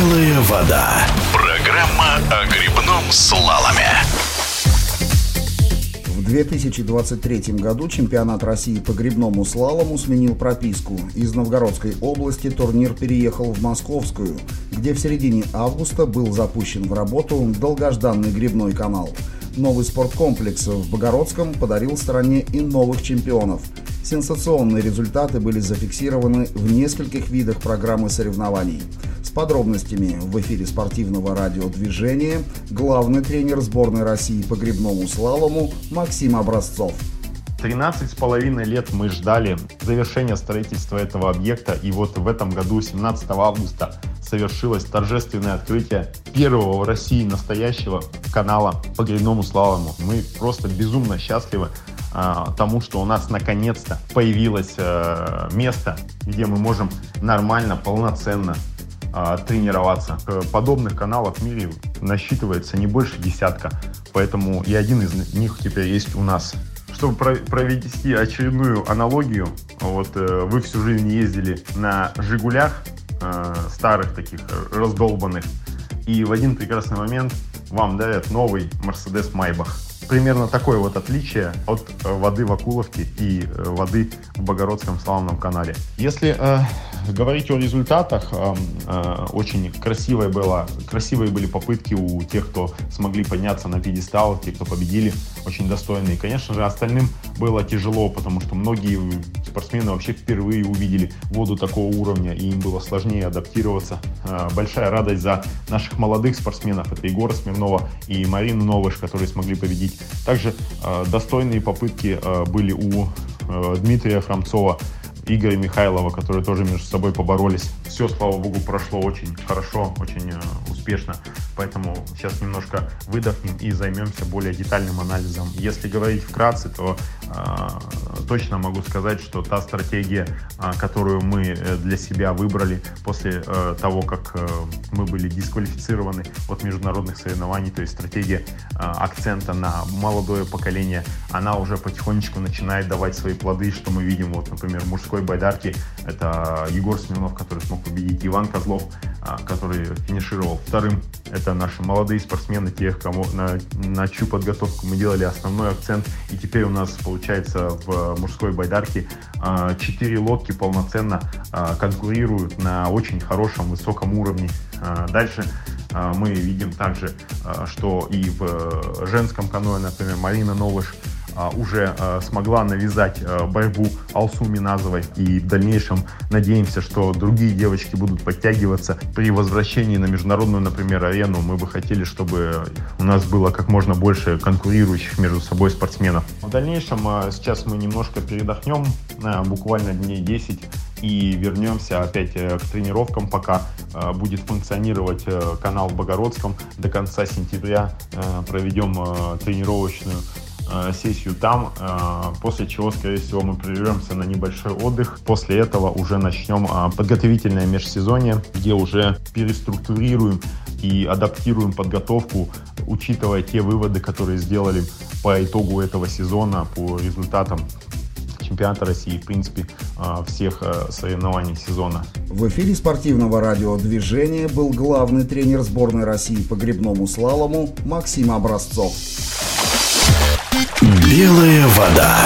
Белая вода. Программа о грибном слаломе. В 2023 году чемпионат России по грибному слалому сменил прописку. Из Новгородской области турнир переехал в Московскую, где в середине августа был запущен в работу долгожданный грибной канал. Новый спорткомплекс в Богородском подарил стране и новых чемпионов. Сенсационные результаты были зафиксированы в нескольких видах программы соревнований. Подробностями в эфире спортивного радиодвижения главный тренер сборной России по грибному слалому Максим Образцов. 13 с половиной лет мы ждали завершения строительства этого объекта, и вот в этом году, 17 августа, совершилось торжественное открытие первого в России настоящего канала по грибному слалому. Мы просто безумно счастливы а, тому, что у нас наконец-то появилось а, место, где мы можем нормально, полноценно а, тренироваться. Э, подобных каналов в мире насчитывается не больше десятка, поэтому и один из них теперь есть у нас. Чтобы провести очередную аналогию, вот э, вы всю жизнь ездили на «Жигулях», э, старых таких раздолбанных, и в один прекрасный момент вам дарят новый Mercedes Maybach. Примерно такое вот отличие от воды в Акуловке и воды в Богородском славном канале. Если говорить о результатах, э, э, очень красивая была, красивые были попытки у тех, кто смогли подняться на пьедестал, те, кто победили, очень достойные. Конечно же, остальным было тяжело, потому что многие спортсмены вообще впервые увидели воду такого уровня, и им было сложнее адаптироваться. Э, большая радость за наших молодых спортсменов, это Егора Смирнова и Марину Новыш, которые смогли победить. Также достойные попытки были у Дмитрия Фрамцова, Игоря Михайлова, которые тоже между собой поборолись. Все, слава богу, прошло очень хорошо, очень э, успешно. Поэтому сейчас немножко выдохнем и займемся более детальным анализом. Если говорить вкратце, то э, точно могу сказать, что та стратегия, э, которую мы э, для себя выбрали после э, того, как э, мы были дисквалифицированы от международных соревнований, то есть стратегия э, акцента на молодое поколение, она уже потихонечку начинает давать свои плоды, что мы видим, вот, например, мужской байдарки, это Егор Смирнов, который смог победить, Иван Козлов, э, который финишировал вторым, это наши молодые спортсмены, тех, кому, на, на чью подготовку мы делали основной акцент. И теперь у нас получается в мужской байдарке а, четыре лодки полноценно а, конкурируют на очень хорошем, высоком уровне. А, дальше мы видим также, что и в женском каноэ, например, Марина Новыш уже а, смогла навязать а, борьбу Алсу Миназовой. И в дальнейшем надеемся, что другие девочки будут подтягиваться. При возвращении на международную, например, арену мы бы хотели, чтобы у нас было как можно больше конкурирующих между собой спортсменов. В дальнейшем сейчас мы немножко передохнем, буквально дней 10 и вернемся опять э, к тренировкам, пока будет функционировать э, канал в Богородском. До конца сентября э, проведем тренировочную сессию там, э, после чего, скорее всего, мы прервемся на небольшой отдых. После этого уже начнем э, подготовительное межсезонье, где уже переструктурируем и адаптируем подготовку, учитывая те выводы, которые сделали по итогу этого сезона, по результатам чемпионата России, в принципе, всех соревнований сезона. В эфире спортивного радиодвижения был главный тренер сборной России по грибному слалому Максим Образцов. Белая вода.